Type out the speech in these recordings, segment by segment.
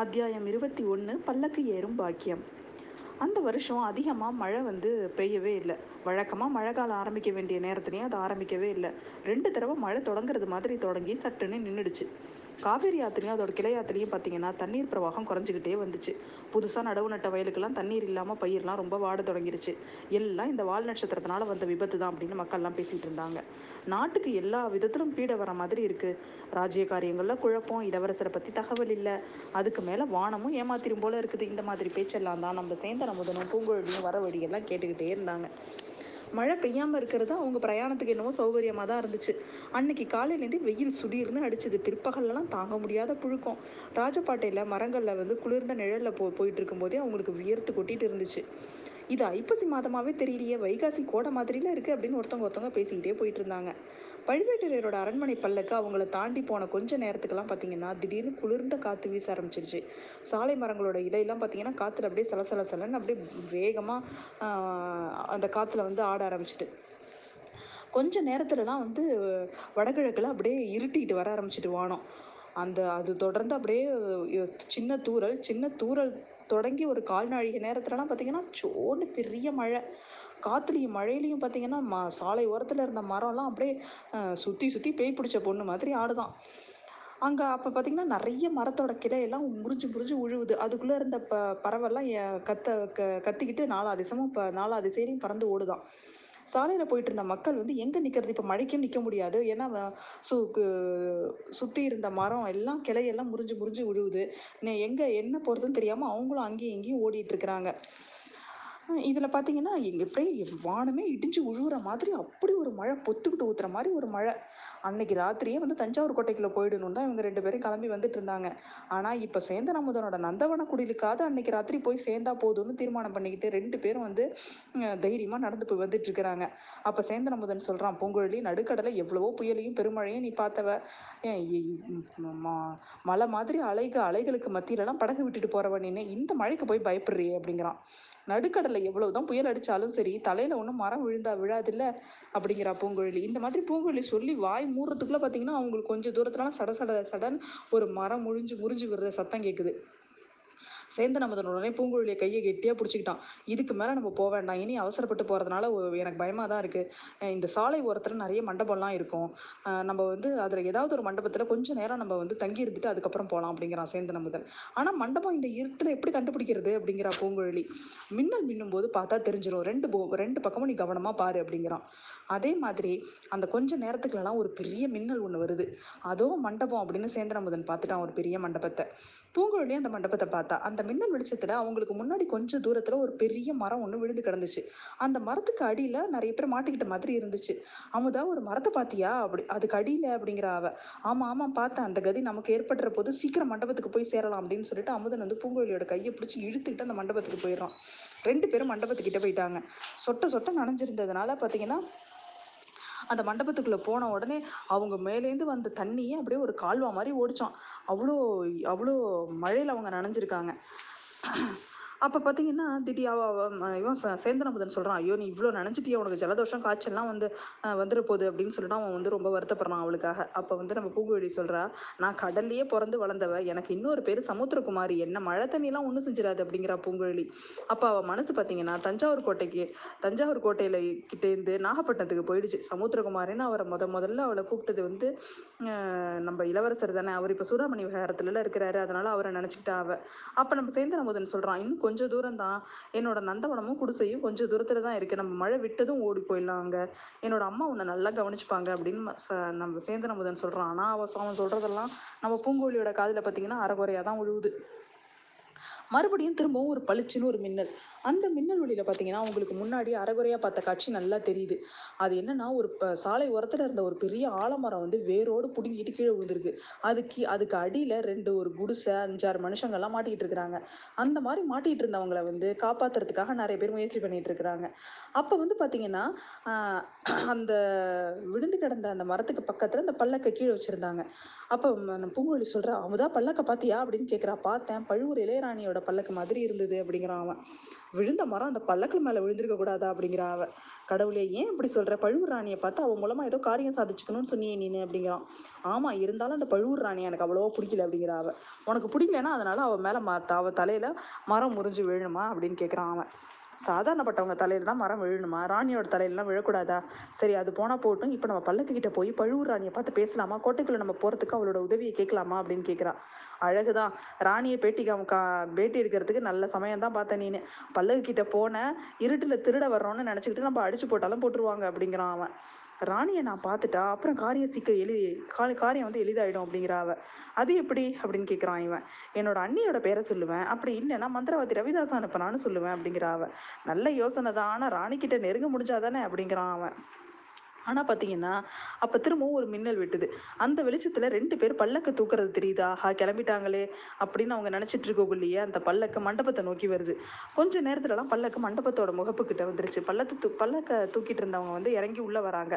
அத்தியாயம் இருபத்தி ஒன்று பல்லக்கு ஏறும் பாக்கியம். அந்த வருஷம் அதிகமாக மழை வந்து பெய்யவே இல்லை. வழக்கமாக மழை காலம் ஆரம்பிக்க வேண்டிய நேரத்துலையும் அது ஆரம்பிக்கவே இல்லை. ரெண்டு தடவை மழை தொடங்குறது மாதிரி தொடங்கி சட்டுன்னு நின்றுடுச்சு காவேரி ஆற்றுலையும் அதோட கிளை ஆற்றுலையும் பார்த்தீங்கன்னா தண்ணீர் பிரவாகம் குறைஞ்சிக்கிட்டே வந்துச்சு. புதுசாக நடவு நட்ட வயலுக்கெல்லாம் தண்ணீர் இல்லாமல் பயிர்லாம் ரொம்ப வாட தொடங்கிருச்சு. எல்லாம் இந்த வால் நட்சத்திரத்தினால வந்த விபத்து தான் அப்படின்னு மக்கள்லாம் பேசிகிட்டு இருந்தாங்க. நாட்டுக்கு எல்லா விதத்திலும் பீட வர மாதிரி இருக்குது ராஜ்ய காரியங்களில் குழப்பம் இளவரசரை பற்றி தகவல் இல்லை. அதுக்கு மேலே வானமும் ஏமாத்திரும் போல இருக்குது. இந்த மாதிரி பேச்செல்லாம் தான் நம்ம சேந்தன முதனும் பூங்குழலியும் வர வழியெல்லாம் கேட்டுக்கிட்டே இருந்தாங்க. மழை பெய்யாமல் இருக்கிறது அவங்க பிரயாணத்துக்கு என்னவோ சௌகரியமாக தான் இருந்துச்சு. அன்னைக்கு காலையிலேருந்து வெயில் சுடீர்னு அடிச்சது. பிற்பகல்லாம் தாங்க முடியாத புழுக்கம். ராஜபாட்டையில் மரங்களில் வந்து குளிர்ந்த நிழலில் போ போயிட்டு இருக்கும்போதே அவங்களுக்கு வியர்த்து கொட்டிட்டு இருந்துச்சு. இது ஐப்பசி மாதமாகவே தெரியலையே வைகாசி கோடை மாதிரிலாம் இருக்குது அப்படின்னு ஒருத்தவங்க ஒருத்தவங்க பேசிக்கிட்டே போயிட்டு இருந்தாங்க. பழுவேட்டரையரோட அரண்மனை பல்லக்கு அவங்கள தாண்டி போன கொஞ்ச நேரத்துக்கெல்லாம் பார்த்தீங்கன்னா திடீர்னு குளிர்ந்த காற்று வீச ஆரம்பிச்சிருச்சு. சாலை மரங்களோட இலையெல்லாம் பார்த்தீங்கன்னா காற்றுல அப்படியே சலசல சலன்னு அப்படியே வேகமாக அந்த காற்றுல வந்து ஆட ஆரம்பிச்சிட்டு கொஞ்ச நேரத்துலலாம் வந்து வடகிழக்கில் அப்படியே இருட்டிக்கிட்டு வர ஆரம்பிச்சிட்டு வானம். அந்த அது தொடர்ந்து அப்படியே சின்ன தூரல் சின்ன தூரல் தொடங்கி ஒரு கால் நாழிகை நேரத்துலலாம் பார்த்தீங்கன்னா சோன்னு பெரிய மழை. காற்றுலையும் மழையிலையும் பார்த்தீங்கன்னா ம சாலை ஓரத்தில் இருந்த மரம்லாம் அப்படியே சுற்றி சுற்றி பேய் பிடிச்ச பொண்ணு மாதிரி ஆடுதான். அங்கே அப்போ பார்த்திங்கன்னா நிறைய மரத்தோட கிளையெல்லாம் முறிஞ்சு முறிஞ்சு உழுவுது. அதுக்குள்ளே இருந்த ப பறவைலாம் கத்த க கத்திக்கிட்டு நாலா திசமும் இப்போ நாலா திசையிலையும் பறந்து ஓடுதான். சாலையில் போயிட்டு இருந்த மக்கள் வந்து எங்கே நிற்கிறது இப்போ மழைக்கும் நிற்க முடியாது. ஏன்னா சு சுற்றி இருந்த மரம் எல்லாம் கிளையெல்லாம் முறிஞ்சு முறிஞ்சு விழுவுது. எங்கே என்ன போகிறதுன்னு தெரியாமல் அவங்களும் அங்கேயும் இங்கேயும் ஓடிட்டுருக்குறாங்க. இதில் பார்த்தீங்கன்னா எங்கள் போய் வானமே இடிஞ்சு உழுவுற மாதிரி அப்படி ஒரு மழை பொத்துக்கிட்டு ஊற்றுற மாதிரி ஒரு மழை. அன்னைக்கு ராத்திரியே வந்து தஞ்சாவூர் கோட்டைக்குள்ளே போயிடணும் தான் இவங்க ரெண்டு பேரும் கிளம்பி வந்துட்டு இருந்தாங்க. ஆனால் இப்போ சேந்தன அமுதனோட நந்தவன குடிலுக்காவது அன்னைக்கு ராத்திரி போய் சேர்ந்தா போதும்னு தீர்மானம் பண்ணிக்கிட்டு ரெண்டு பேரும் வந்து தைரியமாக நடந்து போய் வந்துட்டு இருக்கிறாங்க. அப்போ சேந்தன் அமுதன் சொல்கிறான் பூங்குழலி நடுக்கடலை எவ்வளவோ புயலையும் பெருமழையும் நீ பார்த்தவ. மலை மாதிரி அலைக அலைகளுக்கு மத்தியிலலாம் படகு விட்டுட்டு போகிறவன் நீ இந்த மழைக்கு போய் பயப்படுறியே அப்படிங்கிறான். நடுக்கடலை எவ்வளோ தான் புயல் அடித்தாலும் சரி தலையில் ஒன்றும் மரம் விழுந்தா விழாதில்ல அப்படிங்கிறா பூங்குழலி. இந்த மாதிரி பூங்குழலி சொல்லி வாய் மூடுறதுக்குள்ளே பார்த்தீங்கன்னா அவங்களுக்கு கொஞ்சம் தூரத்துலாம் சட சட சடன் ஒரு மரம் முழிஞ்சு முறிஞ்சு விடுற சத்தம் கேட்குது சேந்தன் அமுதன் உடனே பூங்குழலியை கையை கெட்டியாக பிடிச்சிக்கிட்டான். இதுக்கு மேலே நம்ம போக வேண்டாம். இனி அவசரப்பட்டு போகிறதுனால எனக்கு பயமாக தான் இருக்குது இந்த சாலை ஓரத்தில் நிறைய மண்டபம்லாம் இருக்கும். நம்ம வந்து அதில் ஏதாவது ஒரு மண்டபத்தில் கொஞ்சம் நேரம் நம்ம வந்து தங்கி இருந்துட்டு அதுக்கப்புறம் போகலாம் அப்படிங்கிறான் சேந்தன் அமுதன். ஆனால் மண்டபம் இந்த இருட்டில் எப்படி கண்டுபிடிக்கிறது அப்படிங்கிறா பூங்குழலி. மின்னல் மின்னும் போது பார்த்தா தெரிஞ்சிடும் ரெண்டு போ ரெண்டு பக்கமும் நீ கவனமாக பாரு அப்படிங்கிறான். அதே மாதிரி அந்த கொஞ்ச நேரத்துக்குலாம் ஒரு பெரிய மின்னல் ஒன்று வருது. அதோ மண்டபம் அப்படின்னு சேந்திரமுதன் அமுதன் பார்த்துட்டான் ஒரு பெரிய மண்டபத்தை. பூங்குழலி அந்த மண்டபத்தை பார்த்தா அந்த மின்னல் வெளிச்சத்தில் அவங்களுக்கு முன்னாடி கொஞ்சம் தூரத்தில் ஒரு பெரிய மரம் ஒன்று விழுந்து கிடந்துச்சு. அந்த மரத்துக்கு அடியில் நிறைய பேர் மாட்டிக்கிட்ட மாதிரி இருந்துச்சு. அமுதா ஒரு மரத்தை பார்த்தியா? அப்படி அதுக்கு அடியில்? அப்படிங்கிற அவ. ஆமாம் ஆமாம் பார்த்தேன். அந்த கதி நமக்கு ஏற்படுற போது சீக்கிரம் மண்டபத்துக்கு போய் சேரலாம் அப்படின்னு சொல்லிட்டு அமுதன் வந்து பூங்குழலியோட கையை பிடிச்சி இழுத்துக்கிட்டு அந்த மண்டபத்துக்கு போயிடுறான். ரெண்டு பேரும் மண்டபத்துக்கிட்ட போயிட்டாங்க. சொட்ட சொட்ட நனைஞ்சிருந்ததுனால பார்த்தீங்கன்னா அந்த மண்டபத்துக்குள்ளே போன உடனே அவங்க மேலேருந்து வந்த தண்ணியே அப்படியே ஒரு கால்வா மாதிரி ஓடிச்சான். அவ்வளோ அவ்வளோ மழையில் அவங்க நனைஞ்சிருக்காங்க. அப்போ பார்த்தீங்கன்னா திடீர் இவன் சேந்தனமுதன் சொல்கிறான் ஐயோ நீ இவ்வளோ நினச்சிட்டியா உனக்கு ஜலதோஷம் காய்ச்சல்லாம் வந்து வந்துட போகுது அப்படின்னு சொல்லிட்டு அவன் வந்து ரொம்ப வருத்தப்படுறான் அவளுக்காக. அப்போ வந்து நம்ம பூங்குழலி சொல்கிறா நான் கடல்லையே பிறந்து வளர்ந்தவ எனக்கு இன்னொரு பேர் சமுத்திரகுமாரி என்ன மழை தண்ணிலாம் ஒன்றும் செஞ்சிடாது அப்படிங்கிறா பூங்குழலி. அப்போ அவள் மனசு பார்த்தீங்கன்னா தஞ்சாவூர் கோட்டைக்கு தஞ்சாவூர் கோட்டையில் கிட்டேருந்து நாகப்பட்டினத்துக்கு போயிடுச்சு. சமுத்திரகுமாரின்னு அவரை முத முதல்ல அவளை கூப்பிட்டது வந்து நம்ம இளவரசர் தானே அவர் இப்போ சூடாமணி விகாரத்துலலாம் இருக்கிறாரு அதனால் அவரை நினச்சிக்கிட்டா அவள் அப்போ நம்ம சேந்தனமுதன் சொல்கிறான் இன்னும் கொஞ்சம் தூரம் தான் என்னோட நந்தவனமும் குடிசையும் கொஞ்சம் தூரத்தில் தான் இருக்குது நம்ம மழை விட்டதும் ஓடி போயிடலாம் அங்கே. என்னோட அம்மா உன்னை நல்லா கவனிச்சுப்பாங்க அப்படின்னு நம்ம சேந்தன முதன் சொல்கிறான் ஆனால் அவன் அவன் சொல்கிறதெல்லாம் நம்ம பூங்கோழியோட காதில் பார்த்தீங்கன்னா அறகுறையாக தான் உழுவுது. மறுபடியும் திரும்பவும் ஒரு பளிச்சுன்னு ஒரு மின்னல். அந்த மின்னல் ஒளியில் பார்த்தீங்கன்னா அவங்களுக்கு முன்னாடி அறகுறையாக பார்த்த காட்சி நல்லா தெரியுது. அது என்னன்னா ஒரு சாலை உரத்தில் இருந்த ஒரு பெரிய ஆலமரம் வந்து வேரோடு பிடுங்கிட்டு கீழே விழுந்திருக்கு. அதுக்கு அதுக்கு அடியில் ரெண்டு ஒரு குடிசை அஞ்சாறு மனுஷங்கள்லாம் மாட்டிக்கிட்டு இருக்கிறாங்க. அந்த மாதிரி மாட்டிகிட்டு இருந்தவங்களை வந்து காப்பாற்றுறதுக்காக நிறைய பேர் முயற்சி பண்ணிட்டு இருக்கிறாங்க. அப்போ வந்து பார்த்தீங்கன்னா அந்த விழுந்து கிடந்த அந்த மரத்துக்கு பக்கத்தில் அந்த பல்லக்கை கீழே வச்சுருந்தாங்க. அப்போ பூங்குழலி சொல்கிறா அமுதா பல்லக்க பார்த்தியா அப்படின்னு கேட்குறா பார்த்தேன் பழுவூர் இளையராணியோட பல்லக்கு மாதிரி இருந்தது அப்படிங்கிறான் அவன். விழுந்த மரம் அந்த பல்லக்கு மேலே விழுந்திருக்க கூடாதா அப்படிங்கிற அவ கடவுளே ஏன் இப்படி சொல்கிற பழுவூர் ராணியை பார்த்து அவன் மூலமாக ஏதோ காரியம் சாதிச்சுக்கணும்னு சொன்னியே நீனு அப்படிங்கிறான். ஆமாம் இருந்தாலும் அந்த பழுவூர் ராணி எனக்கு அவ்வளோவா பிடிக்கல அப்படிங்கிறா அவன். உனக்கு பிடிக்கலன்னா அதனால அவன் மேலே ம அவள் தலையில் மரம் முறிஞ்சு விழுமா அப்படின்னு கேட்குறான் அவன். சாதாரணப்பட்டவங்க தலையில் தான் மரம் விழணுமா? ராணியோட தலையிலலாம் விழக்கூடாதா? சரி அது போனால் போட்டும். இப்போ நம்ம பல்லக்கு கிட்ட போய் பழுவூர் ராணியை பார்த்து பேசலாமா? கோட்டைக்குள்ளே நம்ம போகிறதுக்கு அவளோட உதவியை கேட்கலாமா? அப்படின்னு கேட்குறா. அழகுதான். ராணியை பேட்டி அவன் கா பேட்டி எடுக்கிறதுக்கு நல்ல சமயம் தான் பார்த்தேன் நீனு. பல்லக்கு கிட்ட போன இருட்டில் திருட வர்றோன்னு நினச்சிக்கிட்டு நம்ம அடிச்சு போட்டாலும் போட்டுருவாங்க அப்படிங்கிறான் அவன். ராணியை நான் பார்த்துட்டா அப்புறம் காரியம் சீக்கிரம் எளி கா காரியம் வந்து எளிதாயிடும் அப்படிங்கிற அவ. அது எப்படி அப்படின்னு கேட்குறான் இவன். என்னோட அண்ணியோட பேரை சொல்லுவேன். அப்படி இல்லைன்னா மந்திரவாதி ரவிதாஸ் அனுப்பினான்னு சொல்லுவேன் அப்படிங்கிற அவ. நல்ல யோசனை தான். ஆனால் ராணிக்கிட்ட நெருங்க முடிஞ்சாதானே அப்படிங்கிறான் அவன். ஆனால் பார்த்தீங்கன்னா அப்போ திரும்பவும் ஒரு மின்னல் வெட்டுது. அந்த வெளிச்சத்தில் ரெண்டு பேர் பல்லக்கு தூக்குறது தெரியுது? ஆஹா கிளம்பிட்டாங்களே அப்படின்னு அவங்க நினச்சிட்டு இருக்கக்குள்ளேயே அந்த பல்லக்கு மண்டபத்தை நோக்கி வருது. கொஞ்ச நேரத்துலலாம் பல்லக்கு மண்டபத்தோட முகப்புக்கிட்ட வந்துருச்சு. பல்லத்து தூ பல்லக்க தூக்கிட்டு இருந்தவங்க வந்து இறங்கி உள்ளே வராங்க.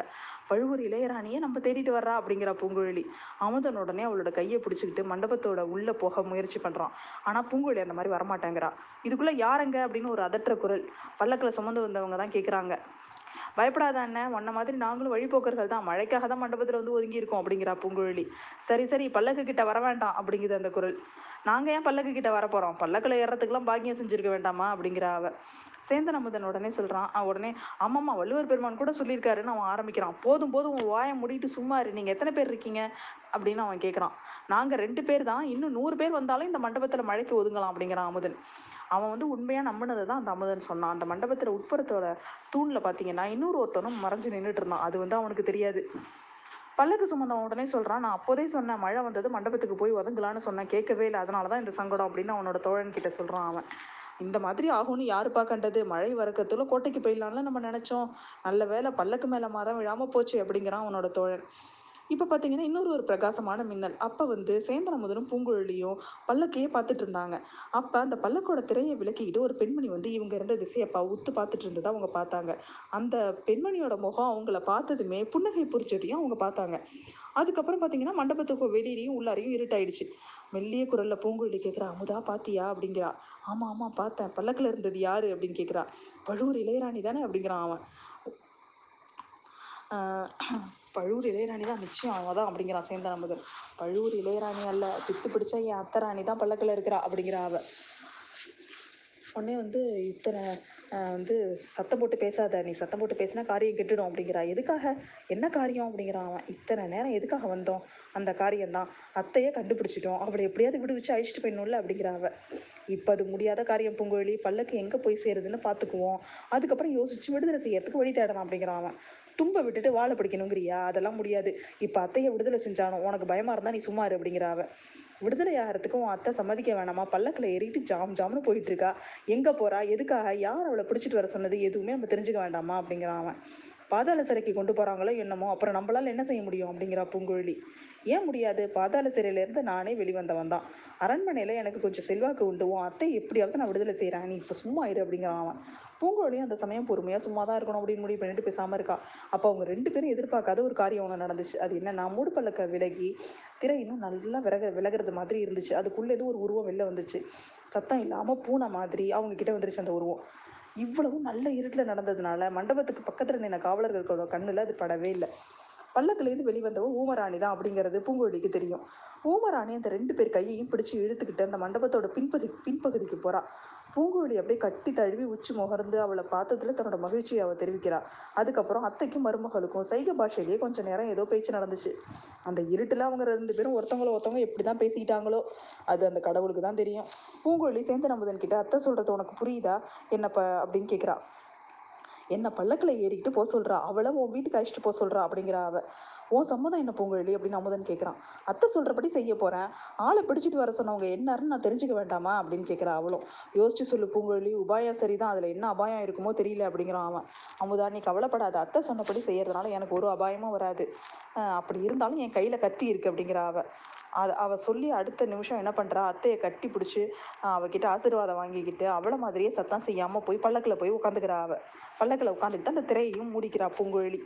பழுவூர் இளையராணியை நம்ம தேடிட்டு வர்றா அப்படிங்கிற பூங்குழலி. அமுதன் உடனே அவளோட கையை பிடிச்சிக்கிட்டு மண்டபத்தோட உள்ளே போக முயற்சி பண்ணுறான் ஆனால் பூங்குழலி அந்த மாதிரி வரமாட்டேங்கிறா. இதுக்குள்ளே யாருங்க அப்படின்னு ஒரு அதற்ற குரல். பல்லக்கில் சுமந்து வந்தவங்க தான் கேட்குறாங்க பயப்படாத அண்ணன் உன்ன மாதிரி நாங்களும் வழிபோக்கர்கள் தான். மழைக்காக தான் மண்டபத்தில் வந்து ஒதுங்கி இருக்கோம் அப்படிங்கிறா பூங்குழலி. சரி சரி பல்லக்கு கிட்ட வர வேண்டாம் அப்படிங்குது அந்த குரல். நாங்கள் ஏன் பல்லக்கு கிட்ட வர போகிறோம் பல்லக்கில் ஏறத்துக்குலாம் பாக்கியம் செஞ்சுருக்க வேண்டாமா அப்படிங்கிற அவ. சேந்தன் அமுதன் உடனே சொல்கிறான் உடனே ஆமாம்மா வள்ளுவர் பெருமான் கூட சொல்லியிருக்காருன்னு அவன் ஆரம்பிக்கிறான். போதும் போதும் உன் வாயை மூடிட்டு சும்மா இரு. நீங்கள் எத்தனை பேர் இருக்கீங்க? அப்படின்னு அவன் கேட்குறான் நாங்கள் ரெண்டு பேர் தான். இன்னும் நூறு பேர் வந்தாலும் இந்த மண்டபத்தில் மழைக்கு ஒதுங்கலாம் அப்படிங்கிறான் அமுதன். அவன் வந்து உண்மையாக நம்பினதை தான் அந்த அமுதன் சொன்னான். அந்த மண்டபத்தில் உட்புறத்தோட தூணில் பார்த்தீங்கன்னா இன்னொரு ஒருத்தனும் மறைஞ்சு நின்றுட்டு இருந்தான். அது வந்து அவனுக்கு தெரியாது. பல்லக்கு சுமந்தவன் உடனே சொல்கிறான் நான் அப்போதே சொன்னேன் மழை வந்தது மண்டபத்துக்கு போய் ஒதுங்கலான்னு சொன்னேன். கேட்கவே இல்லை. அதனால தான் இந்த சங்கடம் அப்படின்னு அவனோட தோழன் கிட்ட சொல்கிறான் அவன். இந்த மாதிரி ஆகும்னு யாருப்பா கண்டது? மழை வரக்கத்துல கோட்டைக்கு போயிடலாம்ல நம்ம நினச்சோம். நல்ல வேளை பல்லக்கு மேலே மரம் விழாமல் போச்சு அப்படிங்கிறான் அவனோட தோழன். இப்போ பார்த்தீங்கன்னா இன்னொரு ஒரு பிரகாசமான மின்னல். அப்போ வந்து சேந்தன முதலும் பூங்குழலியும் பல்லக்கையே பார்த்துட்டு இருந்தாங்க. அப்போ அந்த பல்லக்கோட திரையை விளக்கிட்டு ஒரு பெண்மணி வந்து இவங்க இருந்த திசையப்பா உத்து பார்த்துட்டு இருந்ததை அவங்க பார்த்தாங்க. அந்த பெண்மணியோட முகம் அவங்கள பார்த்ததுமே புன்னகை புரிச்சதையும் அவங்க பார்த்தாங்க. அதுக்கப்புறம் பார்த்தீங்கன்னா மண்டபத்துக்கு வெளியிலையும் உள்ளாரையும் இருட்டாயிடுச்சு. மெல்லிய குரலில் பூங்குழலி கேட்குறா அமுதா பாத்தியா? அப்படிங்கிறா. ஆமாம் ஆமாம் பார்த்தேன். பல்லக்கில் இருந்தது யாரு அப்படின்னு கேட்குறா. பழுவூர் இளையராணி தானே அப்படிங்கிறான் அவன். பழுவூர் இளையராணி தான் நிச்சயம் அவன் தான் அப்படிங்கிறான் சேந்தன் அமுதன் பழுவூர் இளையராணி அல்ல. பித்து பிடிச்சா என் அத்தை ராணி தான் பல்லக்கில் இருக்கிறா அப்படிங்கிறா அவ. உடனே வந்து இத்தனை வந்து சத்தம் போட்டு பேசாத. நீ சத்தம் போட்டு பேசினா காரியம் கெட்டுடும் அப்படிங்கிறா. எதுக்காக? என்ன காரியம் அப்படிங்கிறான் அவன். இத்தனை நேரம் எதுக்காக வந்தோம்? அந்த காரியம்தான். அத்தையே கண்டுபிடிச்சிட்டோம். அவளை எப்படியாவது விடுவிச்சு அழிச்சிட்டு போயிடணும்ல அப்படிங்கிற அவ. இப்போ அது முடியாத காரியம் பூங்குழலி. பல்லக்கு எங்கே போய் சேருதுன்னு பார்த்துக்குவோம் அதுக்கப்புறம் யோசிச்சு விடுதலை செய்யறதுக்கு வழி தேடலாம் அப்படிங்கிறான் அவன். தும்ப விட்டுட்டு வாழை பிடிக்கணுங்கிறியா? அதெல்லாம் முடியாது. இப்போ அத்தையை விடுதலை செஞ்சானோ உனக்கு பயமாக இருந்தால் நீ சும்மா இரு அப்படிங்கிற அவ விடுதலை ஆகிறதுக்கும் உன் அத்தை சம்மதிக்க வேணாமா? பல்லக்கில் ஏறிட்டு ஜாம் ஜாம்னு போயிட்டு இருக்கா. எங்கே போகிறா எதுக்காக? யார் அவளை பிடிச்சிட்டு வர சொன்னது? எதுவுமே நம்ம தெரிஞ்சுக்க வேண்டாமா? அப்படிங்கிறான் அவன். பாதாள சிறைக்கு கொண்டு போகிறாங்களோ என்னமோ அப்புறம் நம்மளால் என்ன செய்ய முடியும் அப்படிங்கிறா பூங்குழலி. ஏன் முடியாது? பாதாள சிறையிலேருந்து நானே வெளிவந்தவன் தான். அரண்மனையில் எனக்கு கொஞ்சம் செல்வாக்கு உண்டு. உன் அத்தை எப்படியாவது நான் விடுதலை செய்கிறேன் நீ இப்போ சும்மா இரு அப்படிங்கிறான் அவன். பூங்குழலியும் அந்த சமயம் பொறுமையாக சும்மா தான் இருக்கணும் அப்படின்னு முடிவு பண்ணிட்டு பேசாமல் இருக்கா. அப்போ அவங்க ரெண்டு பேரும் எதிர்பார்க்காத ஒரு காரியம் ஒன்று நடந்துச்சு. அது என்னன்னா மூடு பல்லக்க விலகி திரை இன்னும் நல்லா விலக விலகிறது மாதிரி இருந்துச்சு. அதுக்குள்ளே ஏதோ ஒரு உருவம் வெளில வந்துச்சு. சத்தம் இல்லாமல் பூனை மாதிரி அவங்க கிட்ட வந்துருச்சு அந்த உருவம். இவ்வளவும் நல்ல இருட்டில் நடந்ததுனால மண்டபத்துக்கு பக்கத்தில் நின்ன காவலர்களோட கண்ணில் அது படவே இல்லை. பல்லக்கிலேருந்து வெளிவந்தவ ஊமராணி தான் அப்படிங்கிறது பூங்குழலிக்கு தெரியும். பூமராணி அந்த ரெண்டு பேர் கையையும் பிடிச்சி இழுத்துக்கிட்டு அந்த மண்டபத்தோட பின்பகுதி பின்பகுதிக்கு போறா. பூங்குழலி அப்படியே கட்டி தழுவி உச்சி முகர்ந்து அவளை பார்த்ததுல தன்னோட மகிழ்ச்சியை அவள் தெரிவிக்கிறா. அதுக்கப்புறம் அத்தைக்கும் மருமகளுக்கும் சைக பாஷையிலேயே கொஞ்சம் நேரம் ஏதோ பேச்சு நடந்துச்சு. அந்த இருட்டில் அவங்க ரெண்டு பேரும் ஒருத்தவங்கள ஒருத்தவங்க எப்படி தான் பேசிக்கிட்டாங்களோ அது அந்த கடவுளுக்கு தான் தெரியும். பூங்குழலி சேந்தன் அமுதன் கிட்ட அத்தை சொல்றது உனக்கு புரியுதா? என்னப்ப அப்படின்னு கேட்குறா என்ன பல்லக்கில் ஏறிக்கிட்டு போக சொல்கிறா அவளை உன் வீட்டுக்கு அழைச்சிட்டு போக சொல்கிறா அப்படிங்கிறா அவ. உன் சம்மதம் என்ன பூங்குழலி அப்படின்னு அமுதன் கேட்குறான் அத்தை சொல்கிறபடி செய்ய போகிறேன் ஆளை பிடிச்சிட்டு வர சொன்னவங்க என்னன்னு நான் தெரிஞ்சுக்க வேண்டாமா அப்படின்னு கேட்குறா அவளும். யோசிச்சு சொல்லு பூங்குழலி உபாயம் சரிதான். அதில் என்ன அபாயம் இருக்குமோ தெரியல அப்படிங்கிறான் அவன். அமுதா நீ கவலைப்படாத. அத்தை சொன்னபடி செய்யறதுனால எனக்கு ஒரு அபாயமும் வராது. அப்படி இருந்தாலும் என் கையில் கத்தி இருக்கு அப்படிங்கிறா அவ. அது அவள் சொல்லி அடுத்த நிமிஷம் என்ன பண்ணுறா அத்தையை கட்டி பிடிச்சி அவகிட்ட ஆசீர்வாதம் வாங்கிக்கிட்டு அவளை மாதிரியே சத்தம் செய்யாமல் போய் பல்லக்கில் போய் உட்காந்துக்கிறா அவ. பல்லக்கில் உட்காந்துக்கிட்டு அந்த திரையையும் மூடிக்கிறா பூங்குழலி.